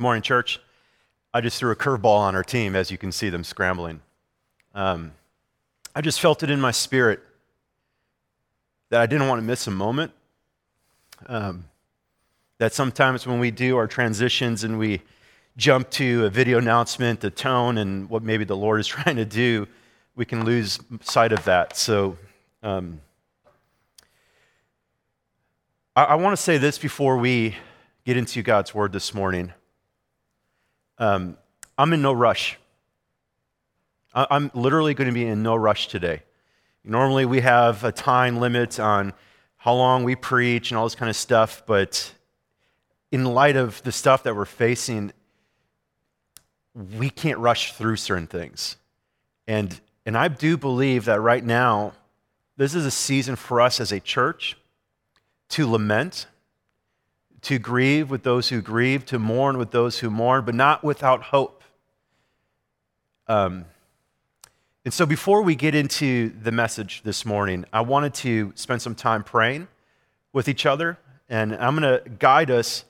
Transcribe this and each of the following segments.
Morning, church. I just threw a curveball on our team, as you can see them scrambling. Um, I just felt it in my spirit that I didn't want to miss a moment. Um, that sometimes when we do our transitions and we jump to a video announcement, the tone, and what maybe the Lord is trying to do, we can lose sight of that. So, um, I, I want to say this before we get into God's word this morning. Um, I'm in no rush. I'm literally going to be in no rush today. Normally, we have a time limit on how long we preach and all this kind of stuff, but in light of the stuff that we're facing, we can't rush through certain things. And, and I do believe that right now, this is a season for us as a church to lament, to grieve with those who grieve, to mourn with those who mourn, but not without hope. Um, and so, before we get into the message this morning, I wanted to spend some time praying with each other. And I'm going to guide us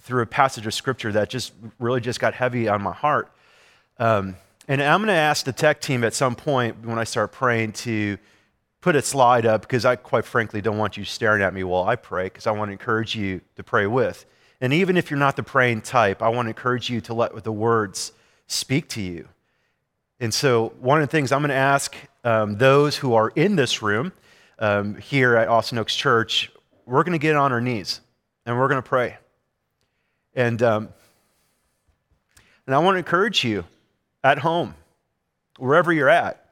through a passage of scripture that just really just got heavy on my heart. Um, and I'm going to ask the tech team at some point when I start praying to put a slide up because I, quite frankly, don't want you staring at me while I pray because I want to encourage you to pray with. And even if you're not the praying type, I want to encourage you to let the words speak to you. And so, one of the things I'm going to ask um, those who are in this room um, here at Austin Oaks Church, we're going to get on our knees and we're going to pray. And, um, and I want to encourage you at home, wherever you're at,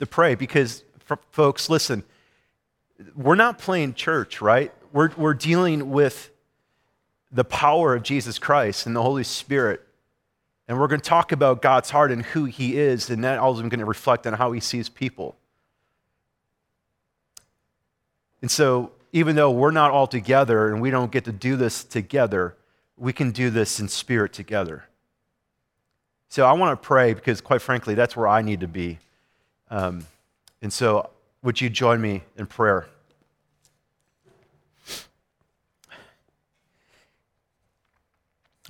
to pray because folks, listen, we're not playing church, right? We're, we're dealing with the power of Jesus Christ and the Holy Spirit. And we're going to talk about God's heart and who He is, and that also going to reflect on how He sees people. And so, even though we're not all together and we don't get to do this together, we can do this in spirit together. So, I want to pray because, quite frankly, that's where I need to be. Um, and so, would you join me in prayer?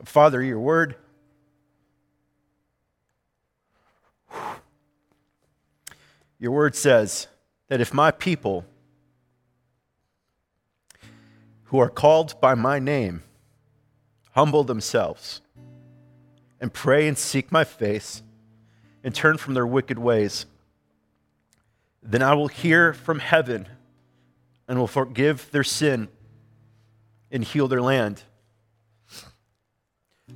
Father, your word. Your word says that if my people who are called by my name humble themselves and pray and seek my face and turn from their wicked ways, then I will hear from heaven and will forgive their sin and heal their land.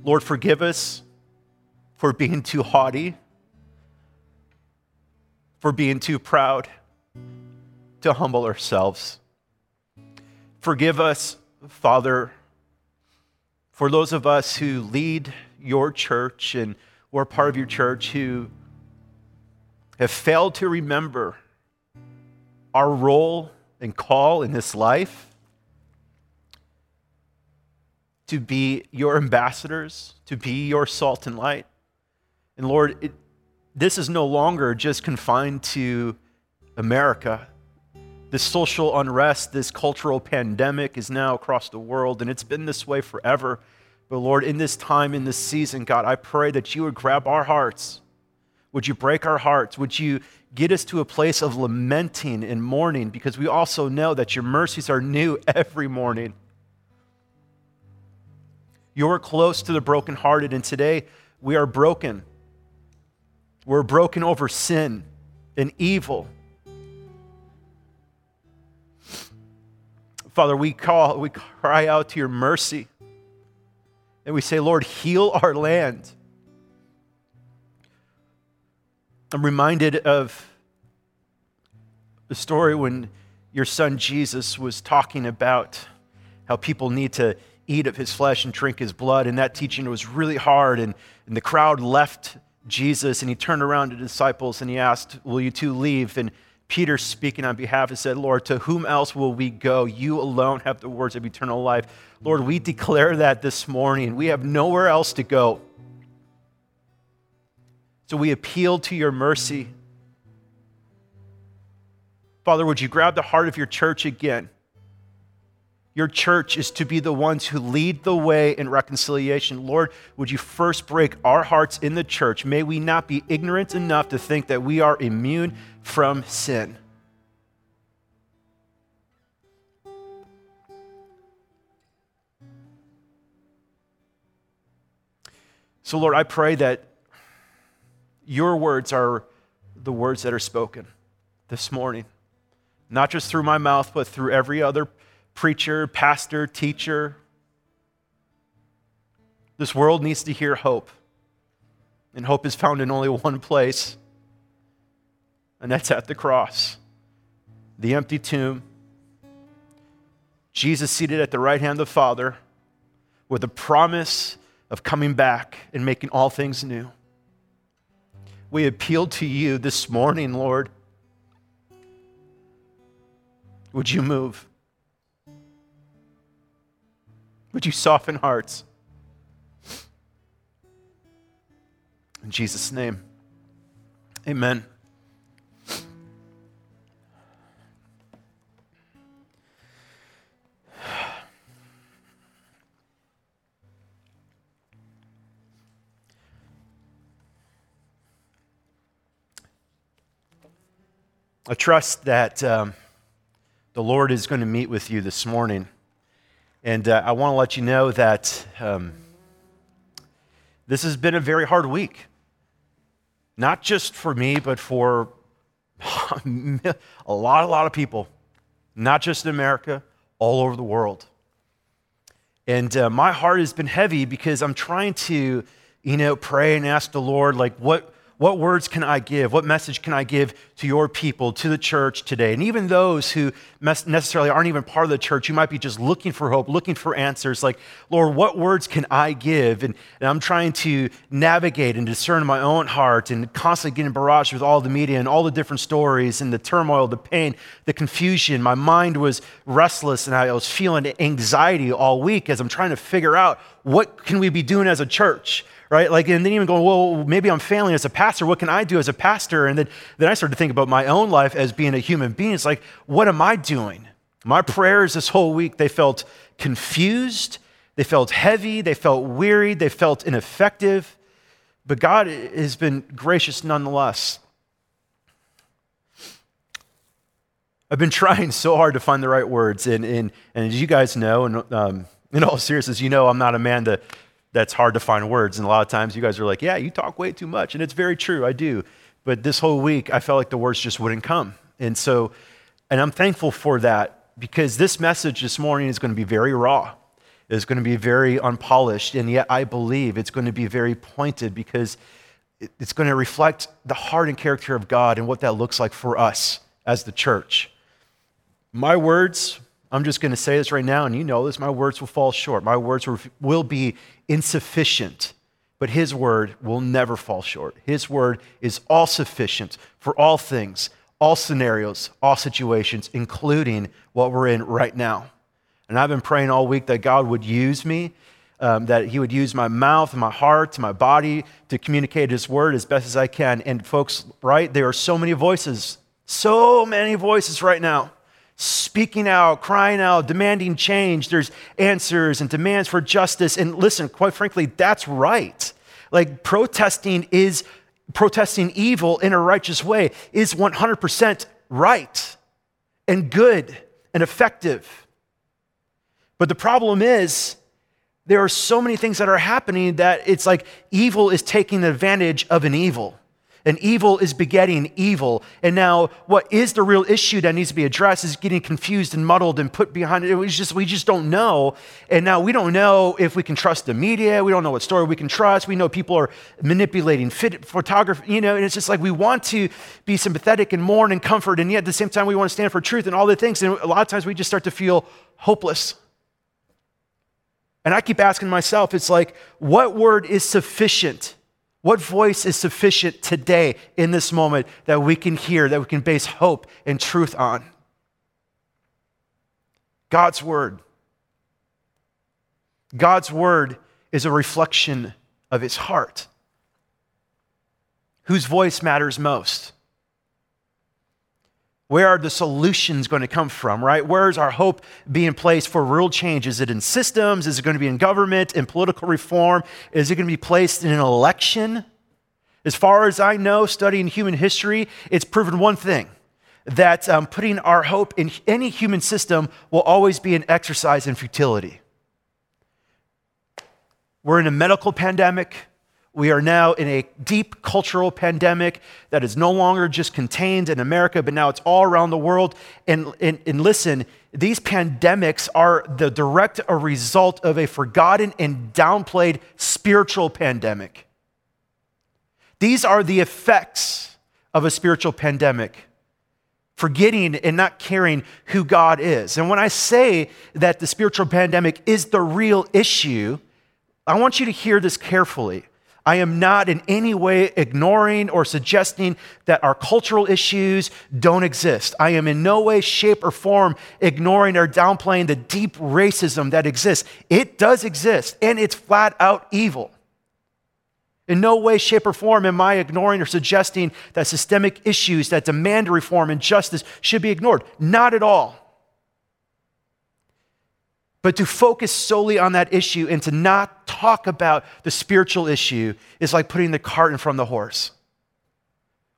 Lord, forgive us for being too haughty, for being too proud to humble ourselves. Forgive us, Father, for those of us who lead your church and we're part of your church who have failed to remember our role and call in this life to be your ambassadors, to be your salt and light. And Lord, it, this is no longer just confined to America. This social unrest, this cultural pandemic is now across the world, and it's been this way forever. But Lord, in this time, in this season, God, I pray that you would grab our hearts. Would you break our hearts? Would you get us to a place of lamenting and mourning because we also know that your mercies are new every morning. You're close to the brokenhearted, and today we are broken. We're broken over sin and evil. Father, we call, we cry out to your mercy. And we say, Lord, heal our land. I'm reminded of the story when your son Jesus was talking about how people need to eat of his flesh and drink his blood, and that teaching was really hard. And, and the crowd left Jesus, and he turned around to the disciples and he asked, Will you too leave? And Peter, speaking on behalf, said, Lord, to whom else will we go? You alone have the words of eternal life. Lord, we declare that this morning. We have nowhere else to go. So we appeal to your mercy. Father, would you grab the heart of your church again? your church is to be the ones who lead the way in reconciliation. Lord, would you first break our hearts in the church? May we not be ignorant enough to think that we are immune from sin. So, Lord, I pray that your words are the words that are spoken this morning, not just through my mouth, but through every other preacher, pastor, teacher. This world needs to hear hope. And hope is found in only one place, and that's at the cross the empty tomb. Jesus seated at the right hand of the Father with a promise of coming back and making all things new. We appeal to you this morning, Lord. Would you move? Would you soften hearts? In Jesus' name, amen. I trust that um, the Lord is going to meet with you this morning. And uh, I want to let you know that um, this has been a very hard week. Not just for me, but for a lot, a lot of people, not just in America, all over the world. And uh, my heart has been heavy because I'm trying to, you know, pray and ask the Lord, like, what, what words can I give? What message can I give to your people, to the church today? And even those who necessarily aren't even part of the church, you might be just looking for hope, looking for answers. Like, Lord, what words can I give? And, and I'm trying to navigate and discern my own heart and constantly getting barraged with all the media and all the different stories and the turmoil, the pain, the confusion. My mind was restless and I was feeling anxiety all week as I'm trying to figure out what can we be doing as a church? Right? Like, and then even going, well, maybe I'm failing as a pastor. What can I do as a pastor? And then, then I started to think about my own life as being a human being. It's like, what am I doing? My prayers this whole week, they felt confused, they felt heavy, they felt weary, they felt ineffective. But God has been gracious nonetheless. I've been trying so hard to find the right words. And, and, and as you guys know, and um, in all seriousness, you know I'm not a man to that's hard to find words. And a lot of times you guys are like, yeah, you talk way too much. And it's very true, I do. But this whole week, I felt like the words just wouldn't come. And so, and I'm thankful for that because this message this morning is going to be very raw. It's going to be very unpolished. And yet I believe it's going to be very pointed because it's going to reflect the heart and character of God and what that looks like for us as the church. My words, I'm just going to say this right now, and you know this my words will fall short. My words will be insufficient, but His word will never fall short. His word is all sufficient for all things, all scenarios, all situations, including what we're in right now. And I've been praying all week that God would use me, um, that He would use my mouth, my heart, my body to communicate His word as best as I can. And folks, right, there are so many voices, so many voices right now speaking out, crying out, demanding change. There's answers and demands for justice. And listen, quite frankly, that's right. Like protesting is protesting evil in a righteous way is 100% right and good and effective. But the problem is, there are so many things that are happening that it's like evil is taking advantage of an evil and evil is begetting evil. And now, what is the real issue that needs to be addressed is getting confused and muddled and put behind it. It's just we just don't know. And now we don't know if we can trust the media. We don't know what story we can trust. We know people are manipulating fit, photography. You know, and it's just like we want to be sympathetic and mourn and comfort, and yet at the same time we want to stand for truth and all the things. And a lot of times we just start to feel hopeless. And I keep asking myself, it's like, what word is sufficient? What voice is sufficient today in this moment that we can hear, that we can base hope and truth on? God's Word. God's Word is a reflection of His heart. Whose voice matters most? Where are the solutions going to come from, right? Where is our hope being placed for real change? Is it in systems? Is it going to be in government, in political reform? Is it going to be placed in an election? As far as I know, studying human history, it's proven one thing that um, putting our hope in any human system will always be an exercise in futility. We're in a medical pandemic. We are now in a deep cultural pandemic that is no longer just contained in America, but now it's all around the world. And, and, and listen, these pandemics are the direct a result of a forgotten and downplayed spiritual pandemic. These are the effects of a spiritual pandemic forgetting and not caring who God is. And when I say that the spiritual pandemic is the real issue, I want you to hear this carefully. I am not in any way ignoring or suggesting that our cultural issues don't exist. I am in no way, shape, or form ignoring or downplaying the deep racism that exists. It does exist, and it's flat out evil. In no way, shape, or form am I ignoring or suggesting that systemic issues that demand reform and justice should be ignored. Not at all. But to focus solely on that issue and to not talk about the spiritual issue is like putting the cart in front of the horse.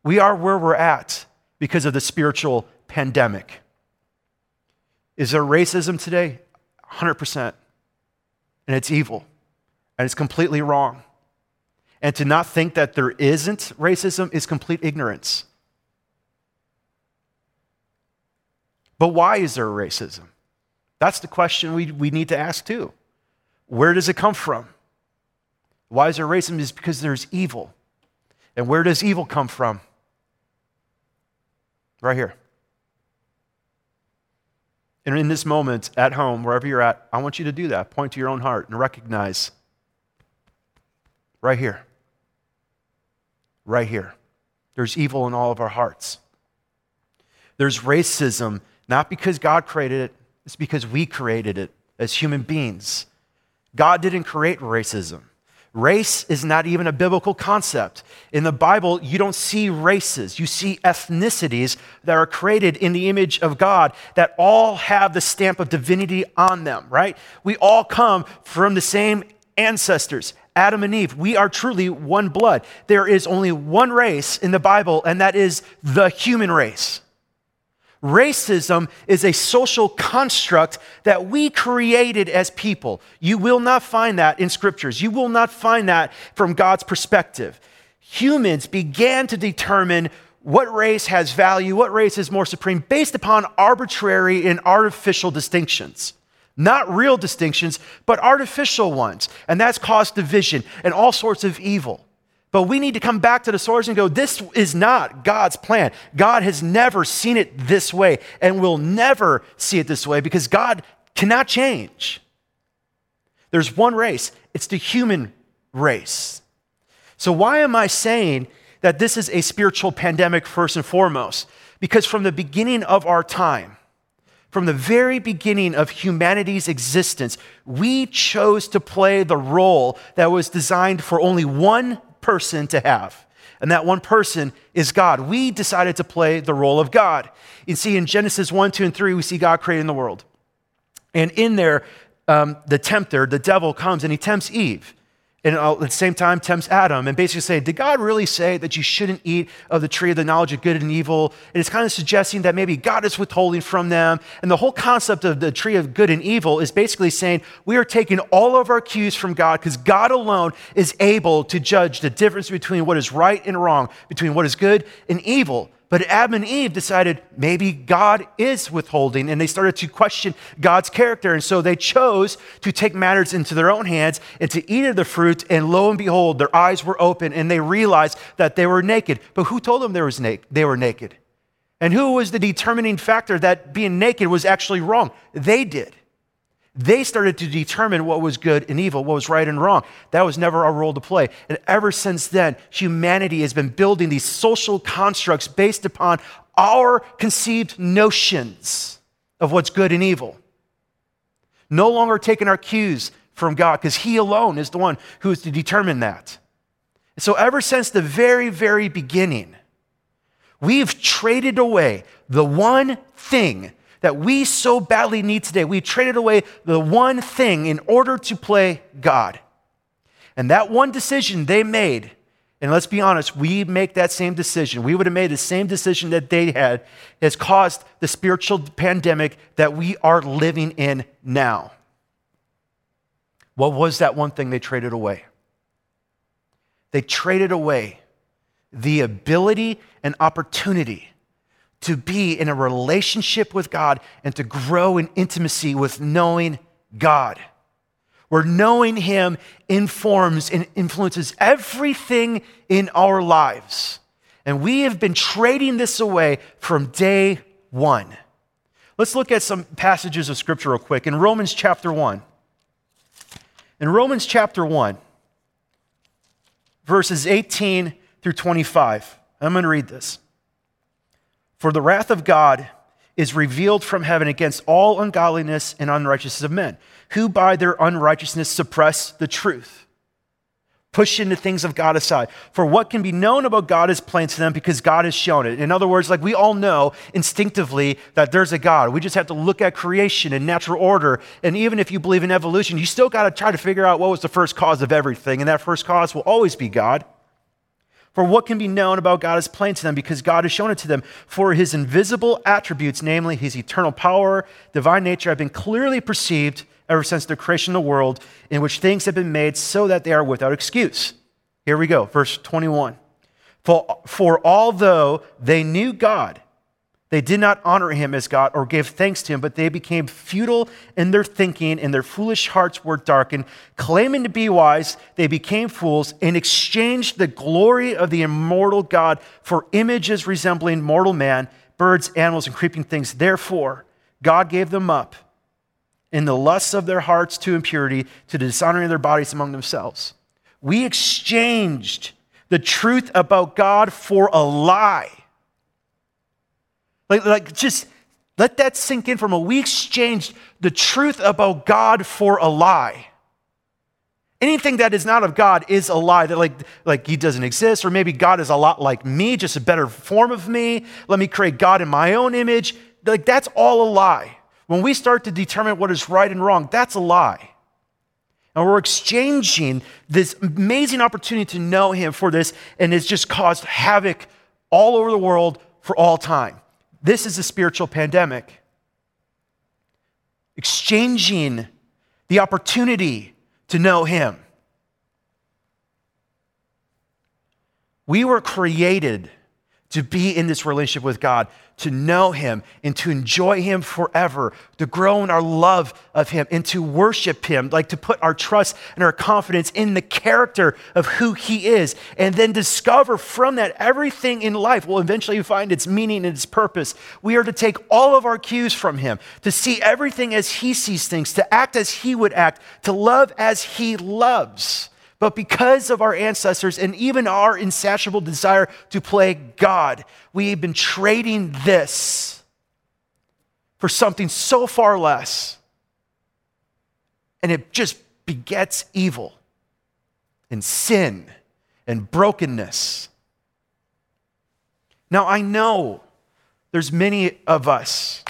We are where we're at because of the spiritual pandemic. Is there racism today? 100%. And it's evil. And it's completely wrong. And to not think that there isn't racism is complete ignorance. But why is there racism? That's the question we, we need to ask too. Where does it come from? Why is there racism? Is because there's evil. And where does evil come from? Right here. And in this moment, at home, wherever you're at, I want you to do that. Point to your own heart and recognize right here. Right here. There's evil in all of our hearts. There's racism, not because God created it, it's because we created it as human beings. God didn't create racism. Race is not even a biblical concept. In the Bible, you don't see races. You see ethnicities that are created in the image of God that all have the stamp of divinity on them, right? We all come from the same ancestors, Adam and Eve. We are truly one blood. There is only one race in the Bible, and that is the human race. Racism is a social construct that we created as people. You will not find that in scriptures. You will not find that from God's perspective. Humans began to determine what race has value, what race is more supreme, based upon arbitrary and artificial distinctions. Not real distinctions, but artificial ones. And that's caused division and all sorts of evil. But we need to come back to the source and go, this is not God's plan. God has never seen it this way and will never see it this way because God cannot change. There's one race, it's the human race. So, why am I saying that this is a spiritual pandemic first and foremost? Because from the beginning of our time, from the very beginning of humanity's existence, we chose to play the role that was designed for only one person to have. And that one person is God. We decided to play the role of God. You see, in Genesis 1, 2, and 3, we see God creating the world. And in there, um, the tempter, the devil, comes and he tempts Eve and at the same time tempts Adam and basically saying, Did God really say that you shouldn't eat of the tree of the knowledge of good and evil? And it's kind of suggesting that maybe God is withholding from them. And the whole concept of the tree of good and evil is basically saying we are taking all of our cues from God because God alone is able to judge the difference between what is right and wrong, between what is good and evil. But Adam and Eve decided maybe God is withholding, and they started to question God's character. And so they chose to take matters into their own hands and to eat of the fruit. And lo and behold, their eyes were open and they realized that they were naked. But who told them they, was they were naked? And who was the determining factor that being naked was actually wrong? They did. They started to determine what was good and evil, what was right and wrong. That was never our role to play. And ever since then, humanity has been building these social constructs based upon our conceived notions of what's good and evil. No longer taking our cues from God, because He alone is the one who is to determine that. so, ever since the very, very beginning, We've traded away the one thing that we so badly need today. We traded away the one thing in order to play God. And that one decision they made, and let's be honest, we make that same decision. We would have made the same decision that they had, has caused the spiritual pandemic that we are living in now. What was that one thing they traded away? They traded away the ability and opportunity to be in a relationship with God and to grow in intimacy with knowing God. Where knowing Him informs and influences everything in our lives. And we have been trading this away from day one. Let's look at some passages of Scripture real quick. In Romans chapter 1. In Romans chapter 1, verses 18 through 25, I'm going to read this. For the wrath of God is revealed from heaven against all ungodliness and unrighteousness of men, who by their unrighteousness suppress the truth, pushing the things of God aside. For what can be known about God is plain to them because God has shown it. In other words, like we all know instinctively that there's a God. We just have to look at creation and natural order. And even if you believe in evolution, you still got to try to figure out what was the first cause of everything. And that first cause will always be God. For what can be known about God is plain to them because God has shown it to them. For his invisible attributes, namely his eternal power, divine nature, have been clearly perceived ever since the creation of the world, in which things have been made so that they are without excuse. Here we go, verse 21. For, for although they knew God, they did not honor him as God or give thanks to him, but they became futile in their thinking, and their foolish hearts were darkened. Claiming to be wise, they became fools and exchanged the glory of the immortal God for images resembling mortal man, birds, animals, and creeping things. Therefore, God gave them up in the lusts of their hearts to impurity, to the dishonoring of their bodies among themselves. We exchanged the truth about God for a lie like, like just let that sink in from a we exchanged the truth about God for a lie. Anything that is not of God is a lie that like, like he doesn't exist, or maybe God is a lot like me, just a better form of me. Let me create God in my own image. Like that's all a lie. When we start to determine what is right and wrong, that's a lie. And we're exchanging this amazing opportunity to know him for this, and it's just caused havoc all over the world for all time. This is a spiritual pandemic. Exchanging the opportunity to know Him. We were created to be in this relationship with God, to know Him and to enjoy Him forever, to grow in our love of Him and to worship Him, like to put our trust and our confidence in the character of who He is, and then discover from that everything in life will eventually find its meaning and its purpose. We are to take all of our cues from Him, to see everything as He sees things, to act as He would act, to love as He loves. But because of our ancestors and even our insatiable desire to play God, we've been trading this for something so far less. And it just begets evil and sin and brokenness. Now, I know there's many of us,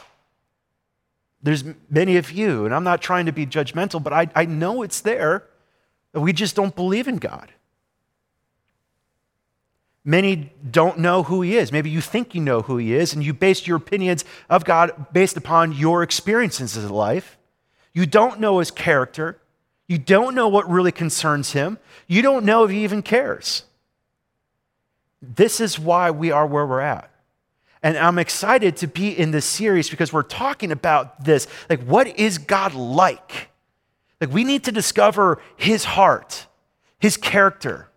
there's many of you, and I'm not trying to be judgmental, but I, I know it's there we just don't believe in God. Many don't know who He is. Maybe you think you know who He is, and you base your opinions of God based upon your experiences in life. You don't know His character. You don't know what really concerns Him. You don't know if He even cares. This is why we are where we're at. And I'm excited to be in this series because we're talking about this. Like, what is God like? Like, we need to discover his heart, his character,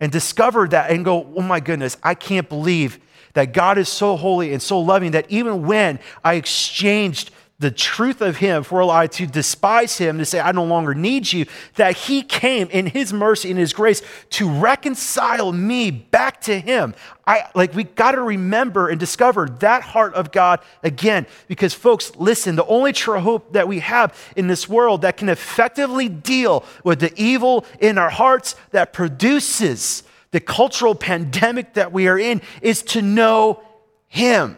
and discover that and go, oh my goodness, I can't believe that God is so holy and so loving that even when I exchanged the truth of him for a lie to despise him, to say, I no longer need you, that he came in his mercy and his grace to reconcile me back to him. I like we got to remember and discover that heart of God again. Because folks, listen, the only true hope that we have in this world that can effectively deal with the evil in our hearts that produces the cultural pandemic that we are in is to know Him.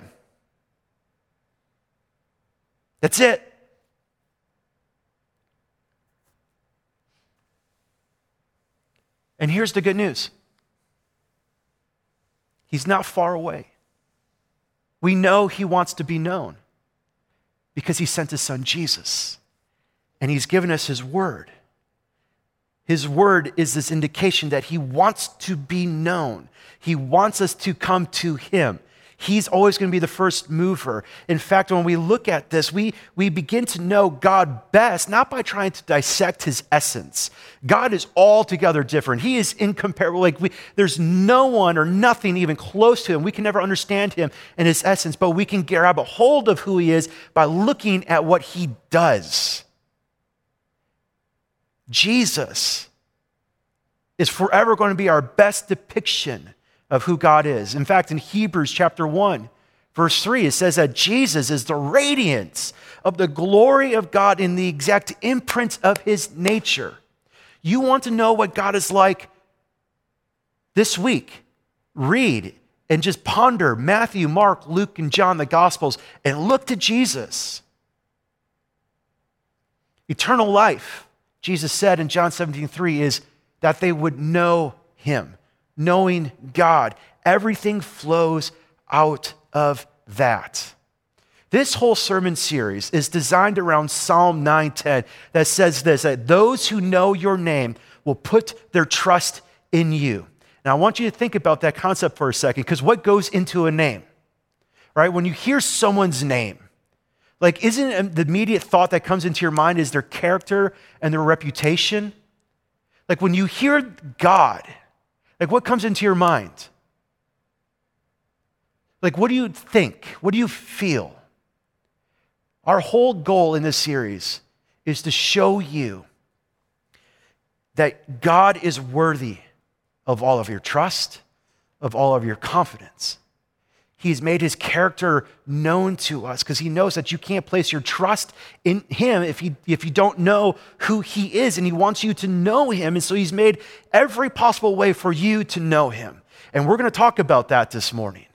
That's it. And here's the good news He's not far away. We know He wants to be known because He sent His Son Jesus and He's given us His Word. His Word is this indication that He wants to be known, He wants us to come to Him. He's always going to be the first mover. In fact, when we look at this, we, we begin to know God best, not by trying to dissect his essence. God is altogether different. He is incomparable. Like we, there's no one or nothing even close to him. We can never understand him and his essence, but we can grab a hold of who he is by looking at what he does. Jesus is forever going to be our best depiction of who God is. In fact, in Hebrews chapter 1, verse 3, it says that Jesus is the radiance of the glory of God in the exact imprint of his nature. You want to know what God is like this week? Read and just ponder Matthew, Mark, Luke, and John, the Gospels, and look to Jesus. Eternal life, Jesus said in John 17, 3, is that they would know him knowing God. Everything flows out of that. This whole sermon series is designed around Psalm 9:10 that says this that those who know your name will put their trust in you. Now I want you to think about that concept for a second because what goes into a name? Right? When you hear someone's name, like isn't the immediate thought that comes into your mind is their character and their reputation? Like when you hear God, like, what comes into your mind? Like, what do you think? What do you feel? Our whole goal in this series is to show you that God is worthy of all of your trust, of all of your confidence. He's made his character known to us because he knows that you can't place your trust in him if, he, if you don't know who he is. And he wants you to know him. And so he's made every possible way for you to know him. And we're going to talk about that this morning.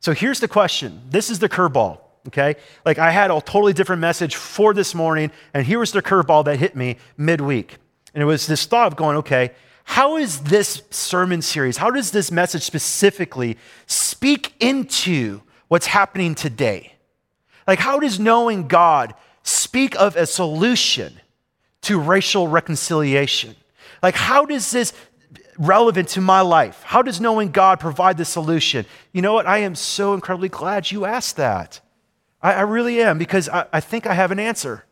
So here's the question this is the curveball, okay? Like I had a totally different message for this morning, and here was the curveball that hit me midweek. And it was this thought of going, okay, how is this sermon series, how does this message specifically speak into what's happening today? Like, how does knowing God speak of a solution to racial reconciliation? Like, how does this relevant to my life? How does knowing God provide the solution? You know what? I am so incredibly glad you asked that. I, I really am because I, I think I have an answer.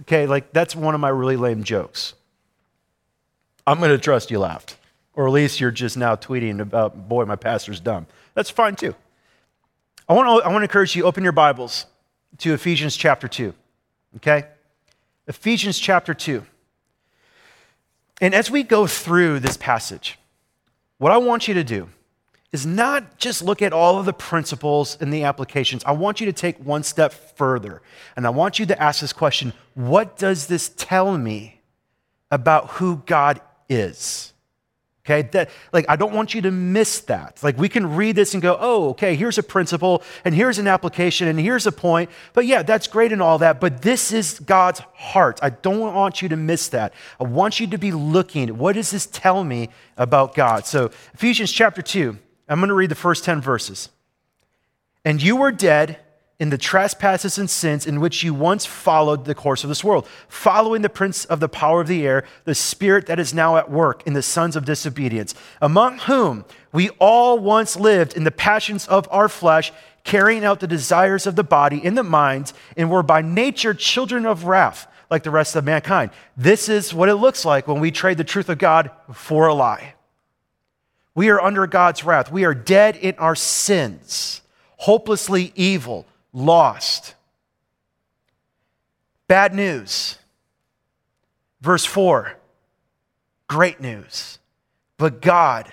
Okay, like that's one of my really lame jokes. I'm going to trust you laughed. Or at least you're just now tweeting about, boy, my pastor's dumb. That's fine too. I want to, I want to encourage you, open your Bibles to Ephesians chapter 2. Okay? Ephesians chapter 2. And as we go through this passage, what I want you to do is not just look at all of the principles and the applications. I want you to take one step further. And I want you to ask this question What does this tell me about who God is. Okay, that like I don't want you to miss that. Like we can read this and go, "Oh, okay, here's a principle and here's an application and here's a point." But yeah, that's great and all that, but this is God's heart. I don't want you to miss that. I want you to be looking, what does this tell me about God? So, Ephesians chapter 2, I'm going to read the first 10 verses. And you were dead in the trespasses and sins in which you once followed the course of this world, following the prince of the power of the air, the spirit that is now at work in the sons of disobedience, among whom we all once lived in the passions of our flesh, carrying out the desires of the body and the mind, and were by nature children of wrath, like the rest of mankind. This is what it looks like when we trade the truth of God for a lie. We are under God's wrath. We are dead in our sins, hopelessly evil lost. Bad news. Verse 4 great news. But God,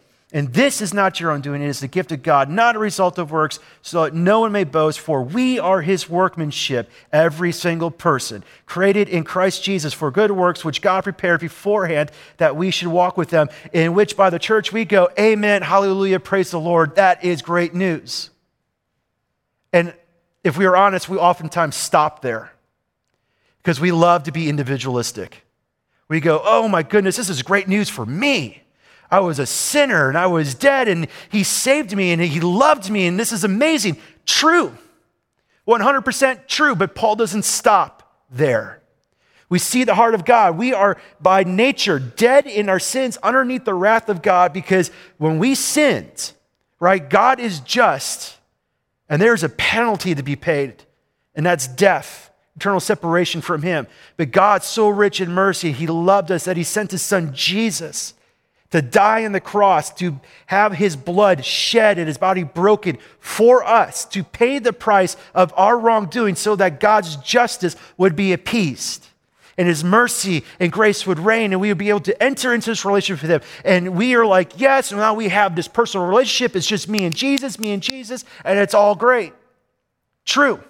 and this is not your own doing, it is the gift of God, not a result of works, so that no one may boast, for we are his workmanship, every single person, created in Christ Jesus for good works, which God prepared beforehand that we should walk with them, in which by the church we go, Amen, hallelujah, praise the Lord. That is great news. And if we are honest, we oftentimes stop there because we love to be individualistic. We go, Oh my goodness, this is great news for me. I was a sinner and I was dead and he saved me and he loved me and this is amazing. True. 100% true, but Paul doesn't stop there. We see the heart of God. We are by nature dead in our sins underneath the wrath of God because when we sinned, right, God is just and there's a penalty to be paid, and that's death, eternal separation from Him. But God's so rich in mercy, He loved us that He sent His Son Jesus to die on the cross, to have his blood shed and his body broken for us, to pay the price of our wrongdoing so that God's justice would be appeased and his mercy and grace would reign and we would be able to enter into this relationship with him. And we are like, yes, now we have this personal relationship. It's just me and Jesus, me and Jesus, and it's all great. True.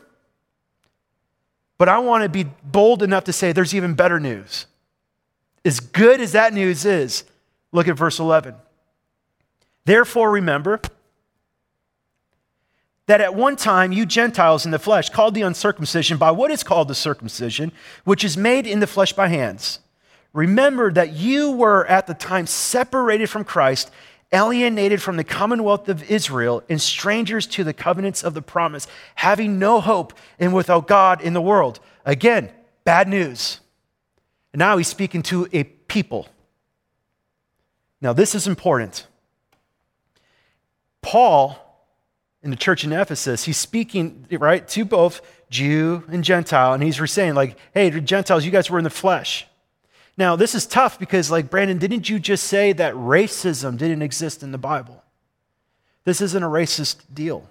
But I want to be bold enough to say there's even better news. As good as that news is, Look at verse 11. Therefore, remember that at one time you Gentiles in the flesh called the uncircumcision by what is called the circumcision, which is made in the flesh by hands. Remember that you were at the time separated from Christ, alienated from the commonwealth of Israel, and strangers to the covenants of the promise, having no hope and without God in the world. Again, bad news. And now he's speaking to a people. Now, this is important. Paul, in the church in Ephesus, he's speaking, right, to both Jew and Gentile, and he's saying, like, hey, Gentiles, you guys were in the flesh. Now, this is tough because, like, Brandon, didn't you just say that racism didn't exist in the Bible? This isn't a racist deal.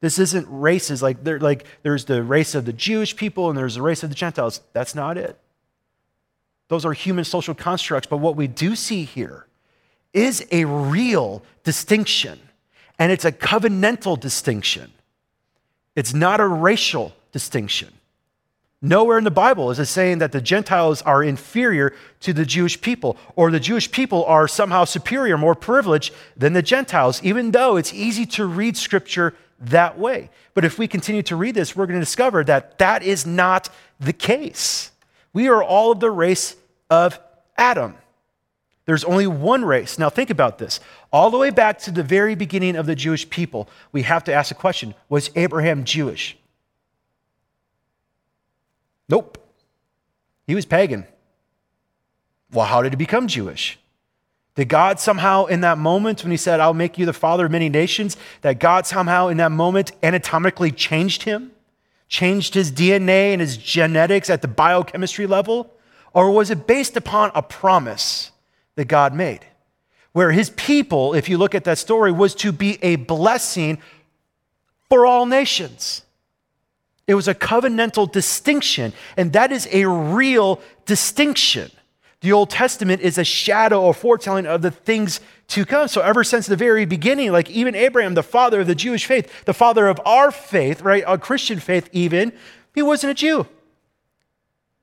This isn't races like, like there's the race of the Jewish people and there's the race of the Gentiles. That's not it. Those are human social constructs. But what we do see here is a real distinction, and it's a covenantal distinction. It's not a racial distinction. Nowhere in the Bible is it saying that the Gentiles are inferior to the Jewish people or the Jewish people are somehow superior, more privileged than the Gentiles, even though it's easy to read scripture that way. But if we continue to read this, we're going to discover that that is not the case. We are all of the race of Adam. There's only one race. Now, think about this. All the way back to the very beginning of the Jewish people, we have to ask a question Was Abraham Jewish? Nope. He was pagan. Well, how did he become Jewish? Did God somehow, in that moment, when he said, I'll make you the father of many nations, that God somehow, in that moment, anatomically changed him? Changed his DNA and his genetics at the biochemistry level? Or was it based upon a promise that God made? Where his people, if you look at that story, was to be a blessing for all nations. It was a covenantal distinction, and that is a real distinction. The Old Testament is a shadow or foretelling of the things to come. So, ever since the very beginning, like even Abraham, the father of the Jewish faith, the father of our faith, right, our Christian faith, even, he wasn't a Jew.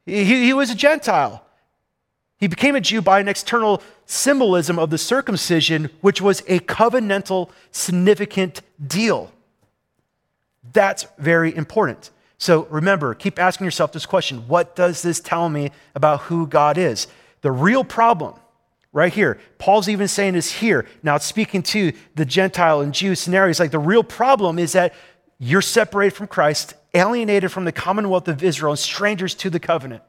He, he was a Gentile. He became a Jew by an external symbolism of the circumcision, which was a covenantal, significant deal. That's very important. So remember, keep asking yourself this question What does this tell me about who God is? The real problem, right here, Paul's even saying this here. Now, it's speaking to the Gentile and Jew scenarios. Like the real problem is that you're separated from Christ, alienated from the commonwealth of Israel, and strangers to the covenant.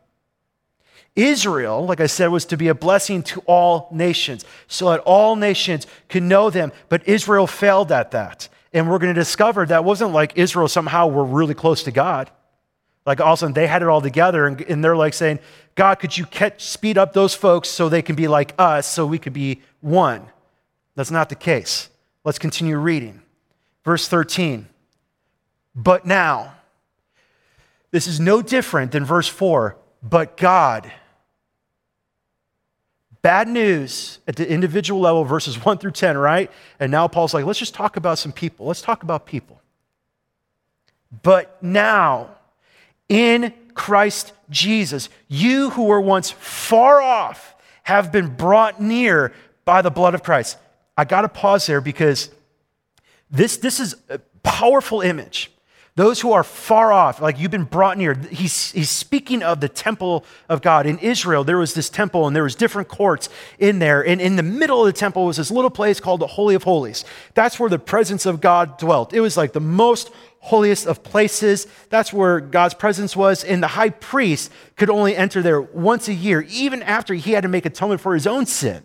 Israel, like I said, was to be a blessing to all nations, so that all nations could know them. But Israel failed at that. And we're going to discover that wasn't like Israel somehow were really close to God. Like all of a sudden they had it all together and, and they're like saying, God, could you catch, speed up those folks so they can be like us, so we could be one? That's not the case. Let's continue reading. Verse 13. But now, this is no different than verse 4. But God, bad news at the individual level, verses 1 through 10, right? And now Paul's like, let's just talk about some people. Let's talk about people. But now, in Christ Jesus, you who were once far off have been brought near by the blood of Christ. I got to pause there because this, this is a powerful image. Those who are far off, like you've been brought near, he's, he's speaking of the temple of God. In Israel, there was this temple and there was different courts in there. And in the middle of the temple was this little place called the Holy of Holies. That's where the presence of God dwelt. It was like the most holiest of places. That's where God's presence was. And the high priest could only enter there once a year, even after he had to make atonement for his own sin.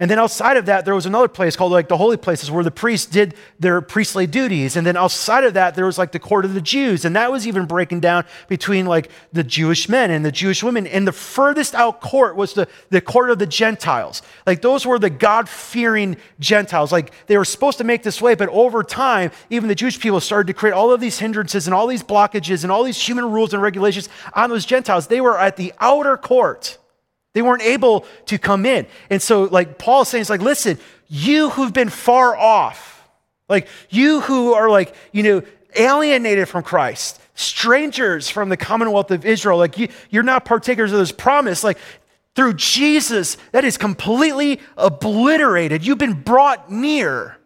And then outside of that, there was another place called like the holy places where the priests did their priestly duties. And then outside of that, there was like the court of the Jews. And that was even breaking down between like the Jewish men and the Jewish women. And the furthest out court was the, the court of the Gentiles. Like those were the God fearing Gentiles. Like they were supposed to make this way, but over time, even the Jewish people started to create all of these hindrances and all these blockages and all these human rules and regulations on those Gentiles. They were at the outer court. They weren't able to come in. And so, like, Paul is saying, it's like, listen, you who've been far off, like, you who are, like, you know, alienated from Christ, strangers from the commonwealth of Israel, like, you, you're not partakers of this promise. Like, through Jesus, that is completely obliterated. You've been brought near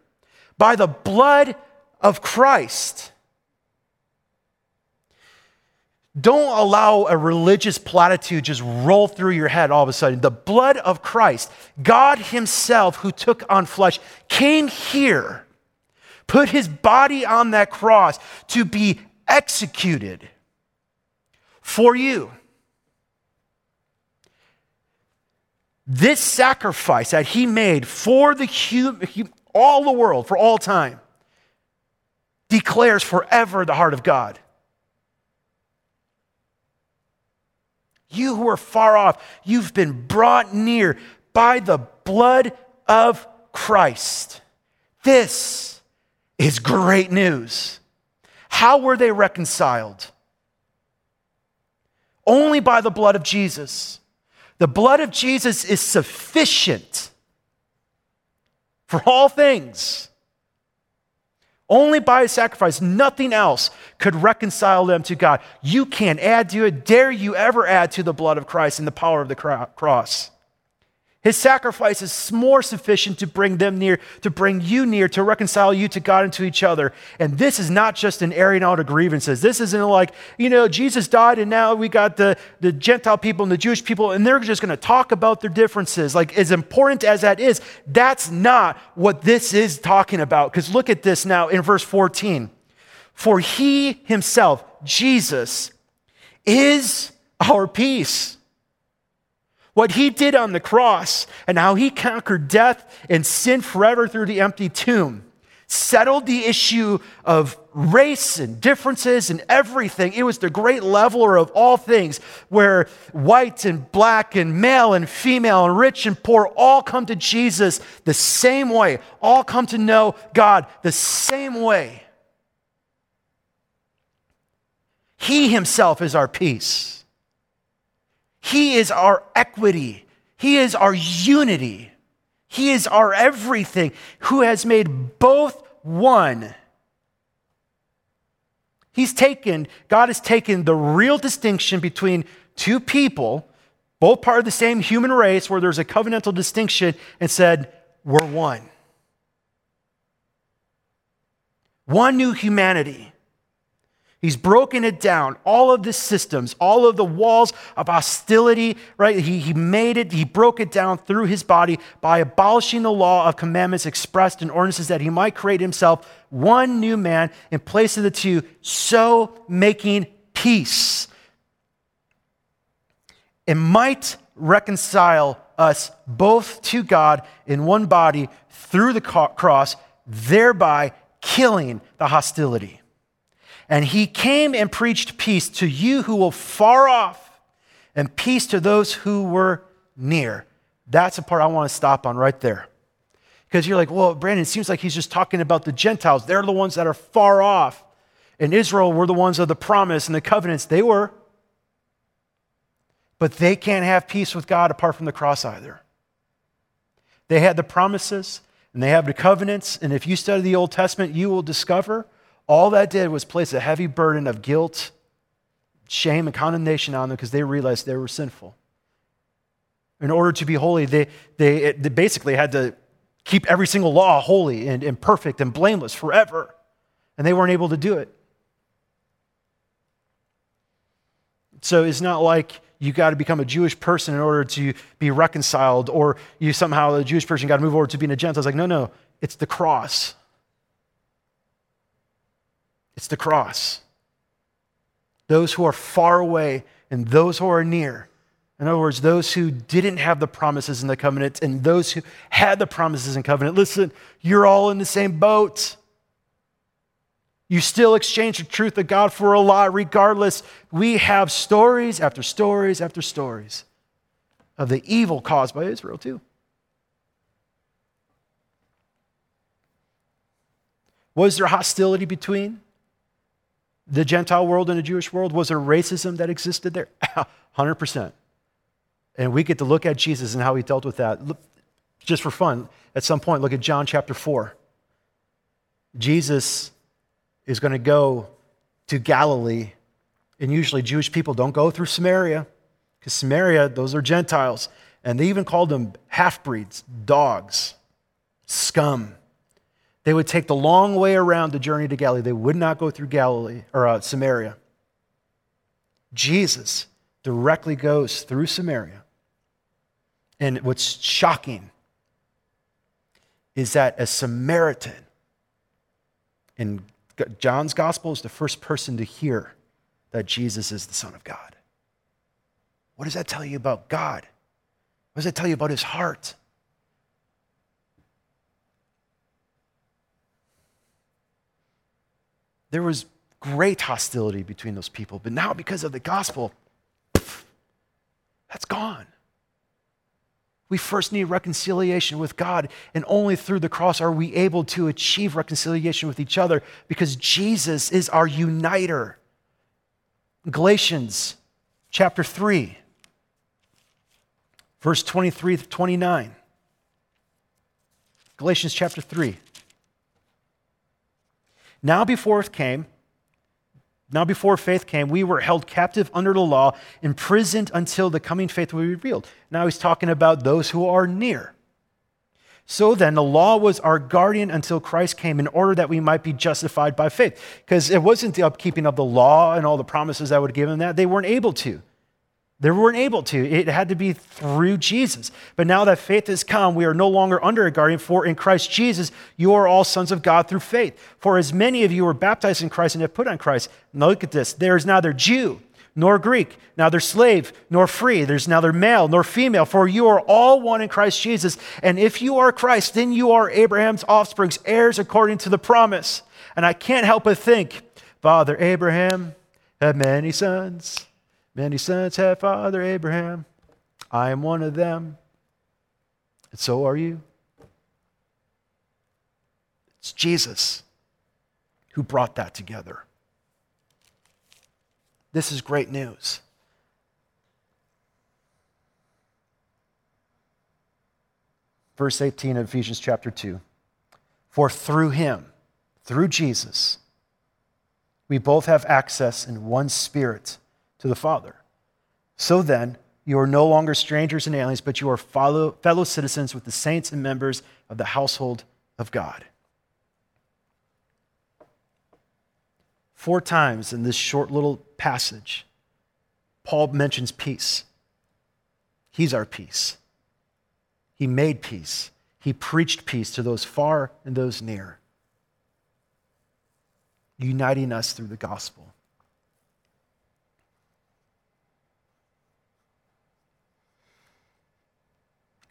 by the blood of Christ. Don't allow a religious platitude just roll through your head all of a sudden. The blood of Christ, God Himself who took on flesh, came here, put His body on that cross to be executed for you. This sacrifice that He made for the all the world, for all time, declares forever the heart of God. You who are far off, you've been brought near by the blood of Christ. This is great news. How were they reconciled? Only by the blood of Jesus. The blood of Jesus is sufficient for all things. Only by a sacrifice, nothing else could reconcile them to God. You can't add to it. Dare you ever add to the blood of Christ and the power of the cross? His sacrifice is more sufficient to bring them near, to bring you near, to reconcile you to God and to each other. And this is not just an airing out of grievances. This isn't like, you know, Jesus died and now we got the, the Gentile people and the Jewish people and they're just going to talk about their differences. Like, as important as that is, that's not what this is talking about. Because look at this now in verse 14. For he himself, Jesus, is our peace what he did on the cross and how he conquered death and sin forever through the empty tomb settled the issue of race and differences and everything. It was the great leveler of all things, where white and black and male and female and rich and poor all come to Jesus the same way, all come to know God the same way. He himself is our peace. He is our equity. He is our unity. He is our everything, who has made both one. He's taken, God has taken the real distinction between two people, both part of the same human race, where there's a covenantal distinction, and said, We're one. One new humanity. He's broken it down, all of the systems, all of the walls of hostility, right? He, he made it, he broke it down through his body by abolishing the law of commandments expressed in ordinances that he might create himself one new man in place of the two, so making peace. It might reconcile us both to God in one body through the cross, thereby killing the hostility. And he came and preached peace to you who were far off and peace to those who were near. That's the part I want to stop on right there. Because you're like, well, Brandon, it seems like he's just talking about the Gentiles. They're the ones that are far off. And Israel were the ones of the promise and the covenants. They were. But they can't have peace with God apart from the cross either. They had the promises and they have the covenants. And if you study the Old Testament, you will discover all that did was place a heavy burden of guilt, shame, and condemnation on them because they realized they were sinful. In order to be holy, they, they, they basically had to keep every single law holy and, and perfect and blameless forever. And they weren't able to do it. So it's not like you got to become a Jewish person in order to be reconciled, or you somehow, a Jewish person, got to move over to being a Gentile. It's like, no, no, it's the cross. It's the cross. Those who are far away and those who are near. In other words, those who didn't have the promises in the covenant and those who had the promises in covenant. Listen, you're all in the same boat. You still exchange the truth of God for a lie, regardless. We have stories after stories after stories of the evil caused by Israel, too. Was there hostility between the Gentile world and the Jewish world? Was there racism that existed there? 100%. And we get to look at Jesus and how he dealt with that. Look, just for fun, at some point, look at John chapter 4. Jesus is going to go to Galilee, and usually Jewish people don't go through Samaria, because Samaria, those are Gentiles. And they even called them half breeds, dogs, scum. They would take the long way around the journey to Galilee. They would not go through Galilee or uh, Samaria. Jesus directly goes through Samaria. And what's shocking is that a Samaritan in John's gospel is the first person to hear that Jesus is the Son of God. What does that tell you about God? What does that tell you about his heart? There was great hostility between those people, but now because of the gospel, that's gone. We first need reconciliation with God, and only through the cross are we able to achieve reconciliation with each other because Jesus is our uniter. Galatians chapter 3, verse 23 to 29. Galatians chapter 3. Now, before it came, now before faith came, we were held captive under the law, imprisoned until the coming faith will be revealed. Now he's talking about those who are near. So then, the law was our guardian until Christ came in order that we might be justified by faith. Because it wasn't the upkeeping of the law and all the promises that would give them that. They weren't able to. They weren't able to. It had to be through Jesus. But now that faith has come, we are no longer under a guardian, for in Christ Jesus, you are all sons of God through faith. For as many of you were baptized in Christ and have put on Christ, now look at this there is neither Jew nor Greek, neither slave nor free, there's neither male nor female, for you are all one in Christ Jesus. And if you are Christ, then you are Abraham's offsprings, heirs according to the promise. And I can't help but think, Father Abraham had many sons. Many sons had Father Abraham. I am one of them. And so are you. It's Jesus who brought that together. This is great news. Verse 18 of Ephesians chapter 2. For through him, through Jesus, we both have access in one spirit to the Father. So then, you are no longer strangers and aliens, but you are follow, fellow citizens with the saints and members of the household of God. Four times in this short little passage, Paul mentions peace. He's our peace. He made peace. He preached peace to those far and those near, uniting us through the gospel.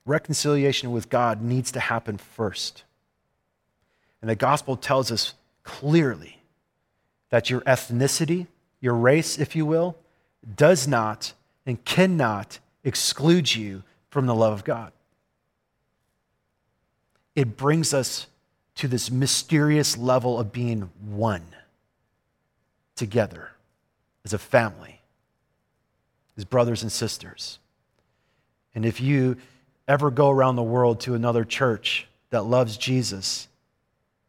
Reconciliation with God needs to happen first. And the gospel tells us clearly that your ethnicity, your race, if you will, does not and cannot exclude you from the love of God. It brings us to this mysterious level of being one together as a family, as brothers and sisters. And if you ever go around the world to another church that loves Jesus,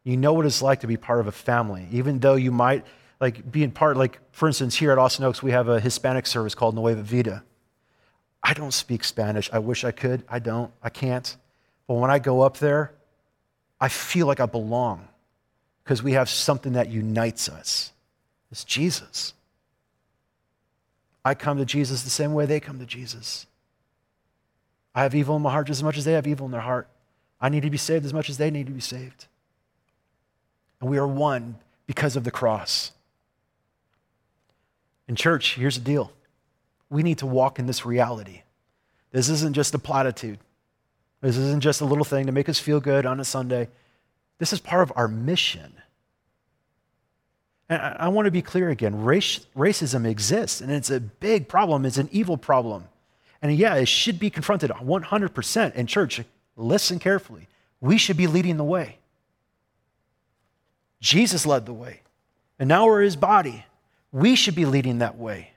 you know what it's like to be part of a family, even though you might like being part, like for instance, here at Austin Oaks, we have a Hispanic service called Nueva Vida. I don't speak Spanish. I wish I could. I don't. I can't. But when I go up there, I feel like I belong because we have something that unites us. It's Jesus. I come to Jesus the same way they come to Jesus. I have evil in my heart just as much as they have evil in their heart. I need to be saved as much as they need to be saved. And we are one because of the cross. In church, here's the deal we need to walk in this reality. This isn't just a platitude, this isn't just a little thing to make us feel good on a Sunday. This is part of our mission. And I, want to be clear again Race, racism exists, and it's a big problem, it's an evil problem. And yeah, it should be confronted 100% in church. Listen carefully. We should be leading the way. Jesus led the way, and now we're his body. We should be leading that way.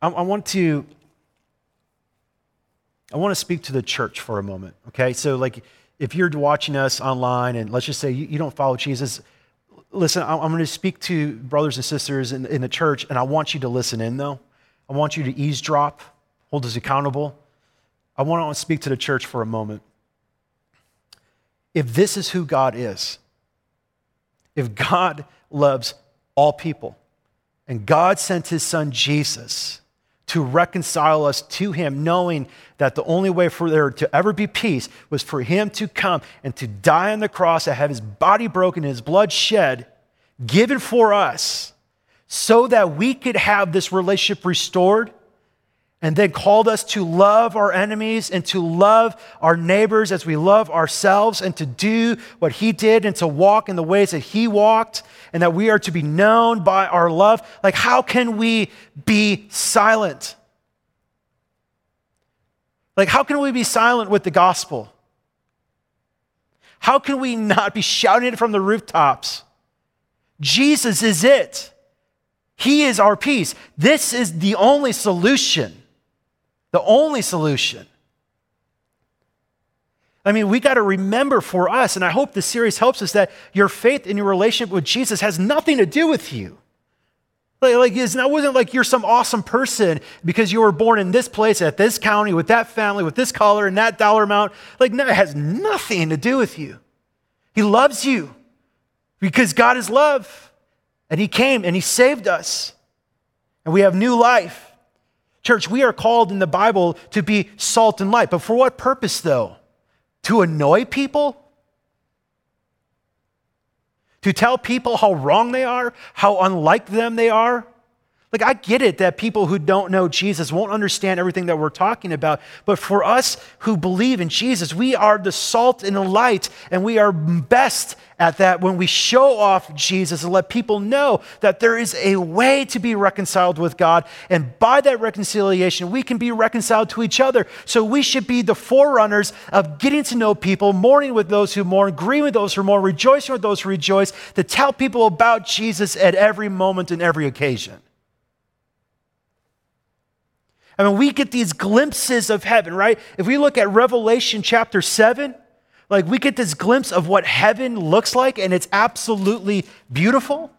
I, I want to I want to speak to the church for a moment, okay? So, like, if you're watching us online and let's just say you, you don't follow Jesus, listen, I'm, going to speak to brothers and sisters in, in the church, and I want you to listen in, though. I want you to eavesdrop, hold us accountable. I want to speak to the church for a moment. If this is who God is, if God loves all people, and God sent his son Jesus to reconcile us to him, knowing that the only way for there to ever be peace was for him to come and to die on the cross, to have his body broken, his blood shed, given for us, so that we could have this relationship restored and then called us to love our enemies and to love our neighbors as we love ourselves and to do what he did and to walk in the ways that he walked and that we are to be known by our love. Like, how can we be silent? Like, how can we be silent with the gospel? How can we not be shouting it from the rooftops? Jesus is it. He is our peace. This is the only solution the only solution. I mean, we got to remember for us, and I hope this series helps us, that your faith in your relationship with Jesus has nothing to do with you. Like, like it wasn't like you're some awesome person because you were born in this place, at this county, with that family, with this color, and that dollar amount. Like, no, it has nothing to do with you. He loves you because God is love. And He came and He saved us. And we have new life. Church, we are called in the Bible to be salt and light. But for what purpose, though? To annoy people? To tell people how wrong they are, how unlike them they are? Like, I get it that people who don't know Jesus won't understand everything that we're talking about. But for us who believe in Jesus, we are the salt and the light, and we are best at that when we show off Jesus and let people know that there is a way to be reconciled with God. And by that reconciliation, we can be reconciled to each other. So we should be the forerunners of getting to know people, mourning with those who mourn, grieving with those who mourn, rejoicing with those who rejoice, to tell people about Jesus at every moment and every occasion. I mean, we get these glimpses of heaven, right? If we look at Revelation chapter 7, like we get this glimpse of what heaven looks like, and it's absolutely beautiful.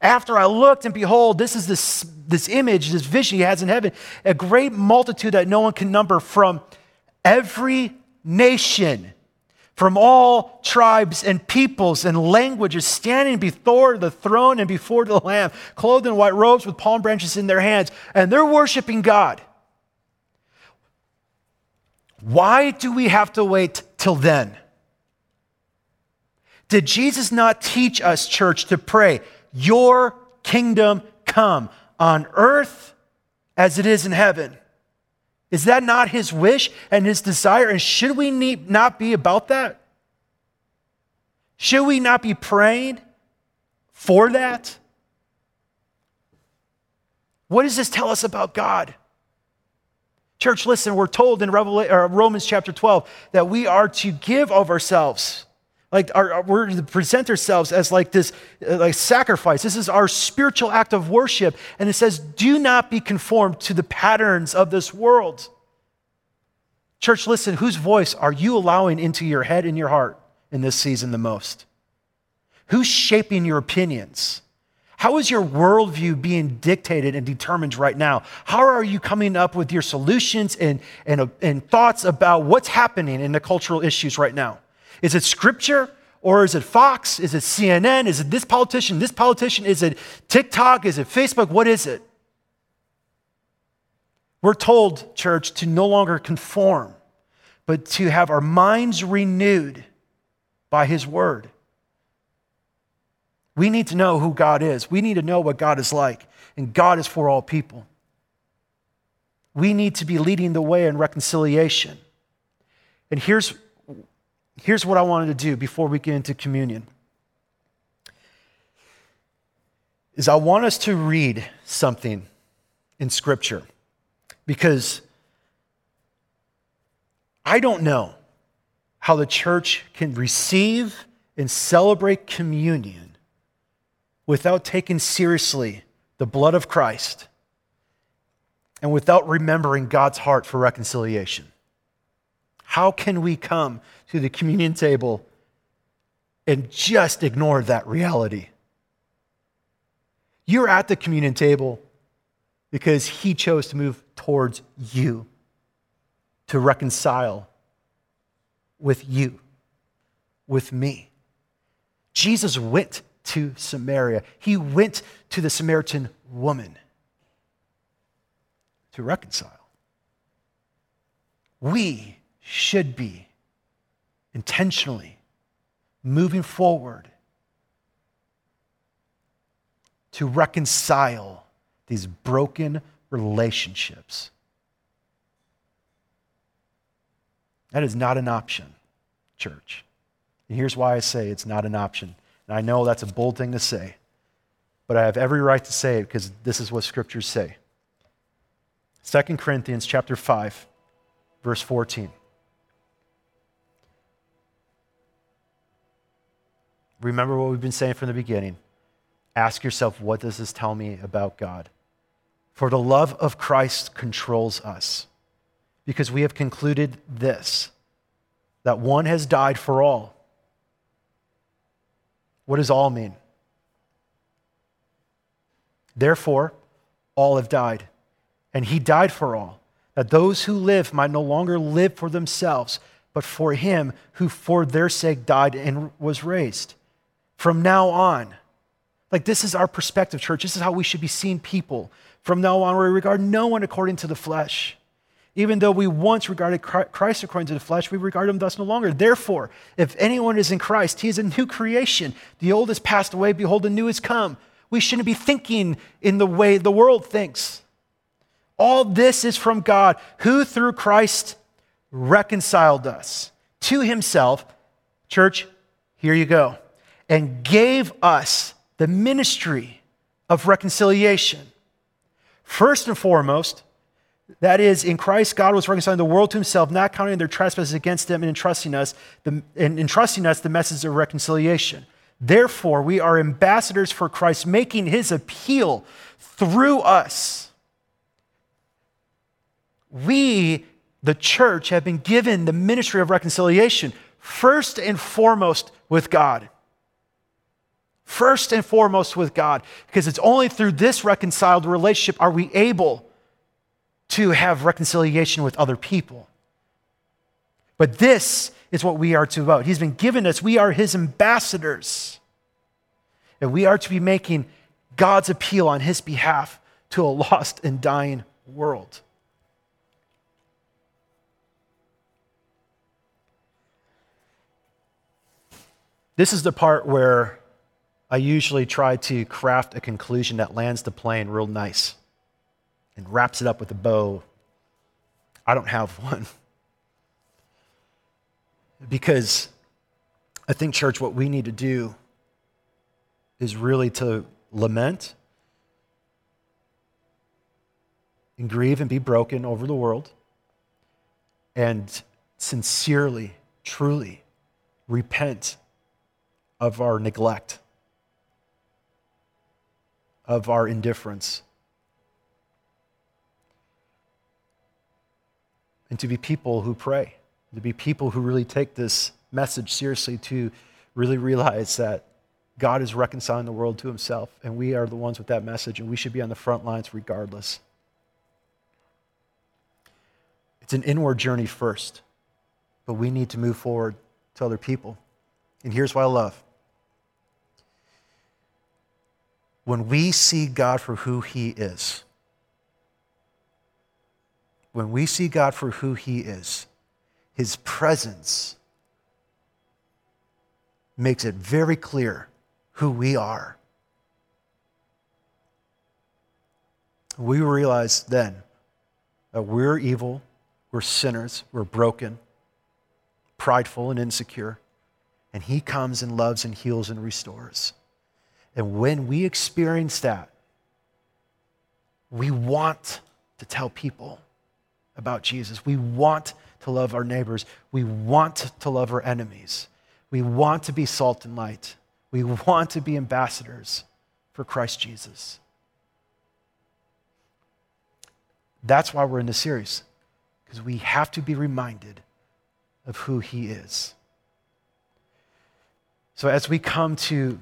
After I looked, and behold, this is this, this image, this vision he has in heaven a great multitude that no one can number from every nation, from all tribes and peoples and languages, standing before the throne and before the Lamb, clothed in white robes with palm branches in their hands, and they're worshiping God. Why do we have to wait till then? Did Jesus not teach us, church, to pray, Your kingdom come on earth as it is in heaven? Is that not his wish and his desire? And should we need, not be about that? Should we not be praying for that? What does this tell us about God? Church, listen, we're told in uh, Romans chapter 12 that we are to give of ourselves. Like our, we're to present ourselves as like this uh, like sacrifice. This is our spiritual act of worship. And it says, do not be conformed to the patterns of this world. Church, listen, whose voice are you allowing into your head and your heart in this season the most? Who's shaping your opinions? How is your worldview being dictated and determined right now? How are you coming up with your solutions and, and, and thoughts about what's happening in the cultural issues right now? Is it scripture or is it Fox? Is it CNN? Is it this politician, this politician? Is it TikTok? Is it Facebook? What is it? We're told, church, to no longer conform, but to have our minds renewed by His Word. We need to know who God is. We need to know what God is like. And God is for all people. We need to be leading the way in reconciliation. And here's, here's what I wanted to do before we get into communion. Is I want us to read something in scripture because I don't know how the church can receive and celebrate communion without taking seriously the blood of Christ and without remembering God's heart for reconciliation? How can we come to the communion table and just ignore that reality? You're at the communion table because He chose to move towards you, to reconcile with you, with me. Jesus went to Samaria. He went to the Samaritan woman to reconcile. We should be intentionally moving forward to reconcile these broken relationships. That is not an option, church. And here's why I say it's not an option and I know that's a bold thing to say, but I have every right to say it because this is what scriptures say. 2 Corinthians chapter 5, verse 14. Remember what we've been saying from the beginning. Ask yourself, what does this tell me about God? For the love of Christ controls us, because we have concluded this that one has died for all what does all mean? Therefore, all have died, and he died for all, that those who live might no longer live for themselves, but for him who for their sake died and was raised. From now on, like this is our perspective, church. This is how we should be seeing people. From now on, we regard no one according to the flesh. Even though we once regarded Christ according to the flesh, we regard him thus no longer. Therefore, if anyone is in Christ, he is a new creation. The old has passed away, behold, the new has come. We shouldn't be thinking in the way the world thinks. All this is from God, who through Christ reconciled us to himself. Church, here you go. And gave us the ministry of reconciliation. First and foremost, that is, in Christ, God was reconciling the world to himself, not counting their trespasses against them and entrusting us, the, and entrusting us the message of reconciliation. Therefore, we are ambassadors for Christ, making his appeal through us. We, the church, have been given the ministry of reconciliation, first and foremost with God. First and foremost with God, because it's only through this reconciled relationship are we able to have reconciliation with other people. But this is what we are to about. He's been given us, we are his ambassadors. And we are to be making God's appeal on his behalf to a lost and dying world. This is the part where I usually try to craft a conclusion that lands the plane real nice and wraps it up with a bow. I don't have one. Because I think, church, what we need to do is really to lament and grieve and be broken over the world and sincerely, truly repent of our neglect, of our indifference. And to be people who pray, to be people who really take this message seriously, to really realize that God is reconciling the world to himself, and we are the ones with that message, and we should be on the front lines regardless. It's an inward journey first, but we need to move forward to other people. And here's why I love when we see God for who He is, when we see God for who He is, His presence makes it very clear who we are. We realize then that we're evil, we're sinners, we're broken, prideful, and insecure. And He comes and loves and heals and restores. And when we experience that, we want to tell people about Jesus. We want to love our neighbors. We want to love our enemies. We want to be salt and light. We want to be ambassadors for Christ Jesus. That's why we're in this series, because we have to be reminded of who He is. So, as we come to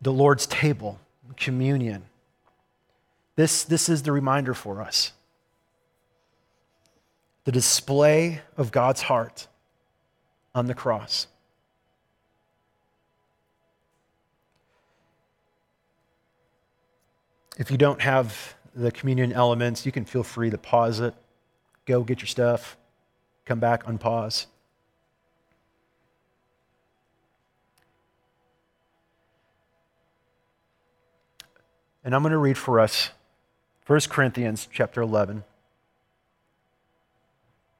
the Lord's table, communion, this, this is the reminder for us the display of God's heart on the cross. If you don't have the communion elements, you can feel free to pause it, go get your stuff, come back, unpause. And I'm going to read for us 1 Corinthians chapter 11.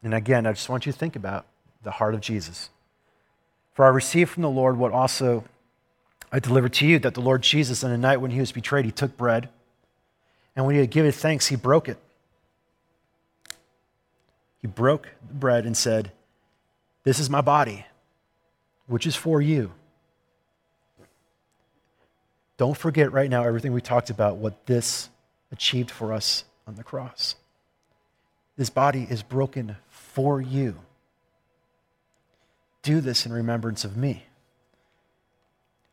And again, I just want you to think about the heart of Jesus. For I received from the Lord what also I delivered to you that the Lord Jesus, on the night when he was betrayed, he took bread. And when he had given thanks, he broke it. He broke the bread and said, This is my body, which is for you. Don't forget right now everything we talked about, what this achieved for us on the cross. This body is broken for you. Do this in remembrance of me.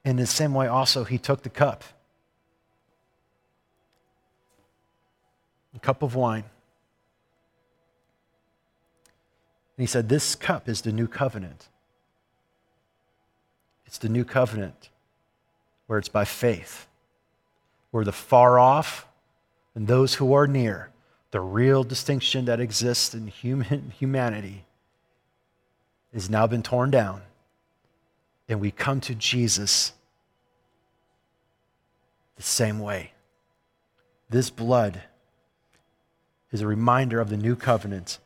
In the same way, also, he took the cup a cup of wine. And he said, This cup is the new covenant. It's the new covenant where it's by faith, where the far off and those who are near, the real distinction that exists in human humanity, has now been torn down. And we come to Jesus the same way. This blood is a reminder of the new covenant.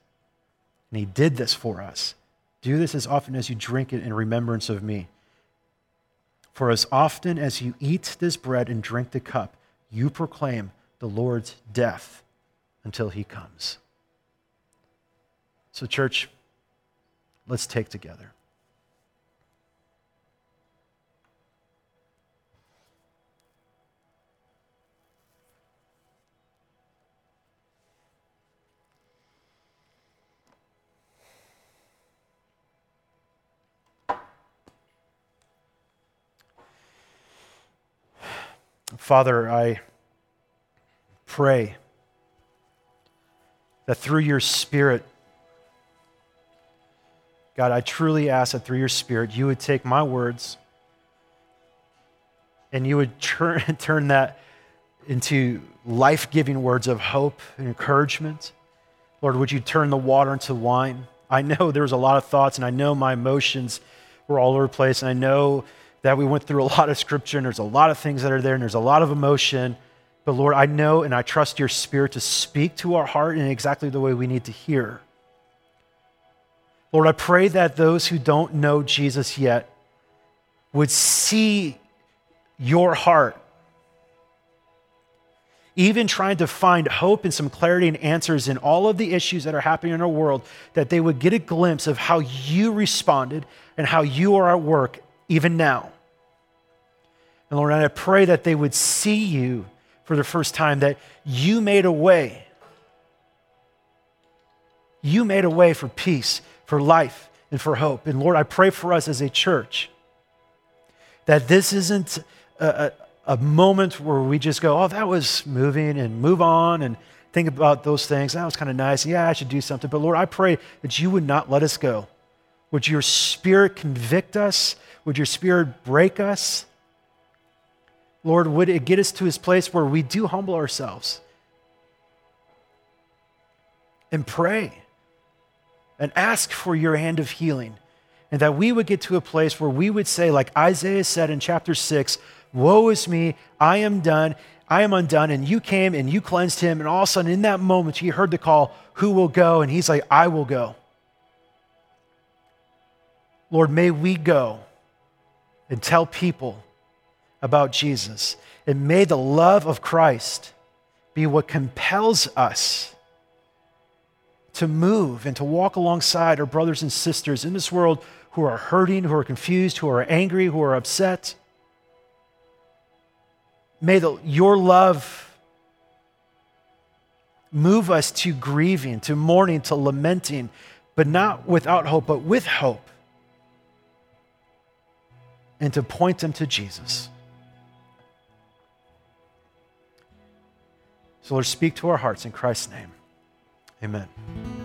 And he did this for us. Do this as often as you drink it in remembrance of me. For as often as you eat this bread and drink the cup, you proclaim the Lord's death until he comes. So, church, let's take together. Father, I pray that through your Spirit, God, I truly ask that through your Spirit, you would take my words and you would turn, turn that into life giving words of hope and encouragement. Lord, would you turn the water into wine? I know there was a lot of thoughts, and I know my emotions were all over the place, and I know that we went through a lot of scripture and there's a lot of things that are there and there's a lot of emotion. But Lord, I know and I trust your spirit to speak to our heart in exactly the way we need to hear. Lord, I pray that those who don't know Jesus yet would see your heart. Even trying to find hope and some clarity and answers in all of the issues that are happening in our world, that they would get a glimpse of how you responded and how you are at work even now. And Lord, I pray that they would see you for the first time, that you made a way. You made a way for peace, for life, and for hope. And Lord, I pray for us as a church that this isn't a, a, a moment where we just go, oh, that was moving and move on and think about those things. That was kind of nice. Yeah, I should do something. But Lord, I pray that you would not let us go. Would your spirit convict us? Would your spirit break us? Lord, would it get us to his place where we do humble ourselves and pray and ask for your hand of healing? And that we would get to a place where we would say, like Isaiah said in chapter 6, Woe is me, I am done, I am undone. And you came and you cleansed him. And all of a sudden, in that moment, he heard the call, Who will go? And he's like, I will go. Lord, may we go and tell people about Jesus. And may the love of Christ be what compels us to move and to walk alongside our brothers and sisters in this world who are hurting, who are confused, who are angry, who are upset. May the, your love move us to grieving, to mourning, to lamenting, but not without hope, but with hope, and to point them to Jesus. So, Lord, speak to our hearts in Christ's name. Amen.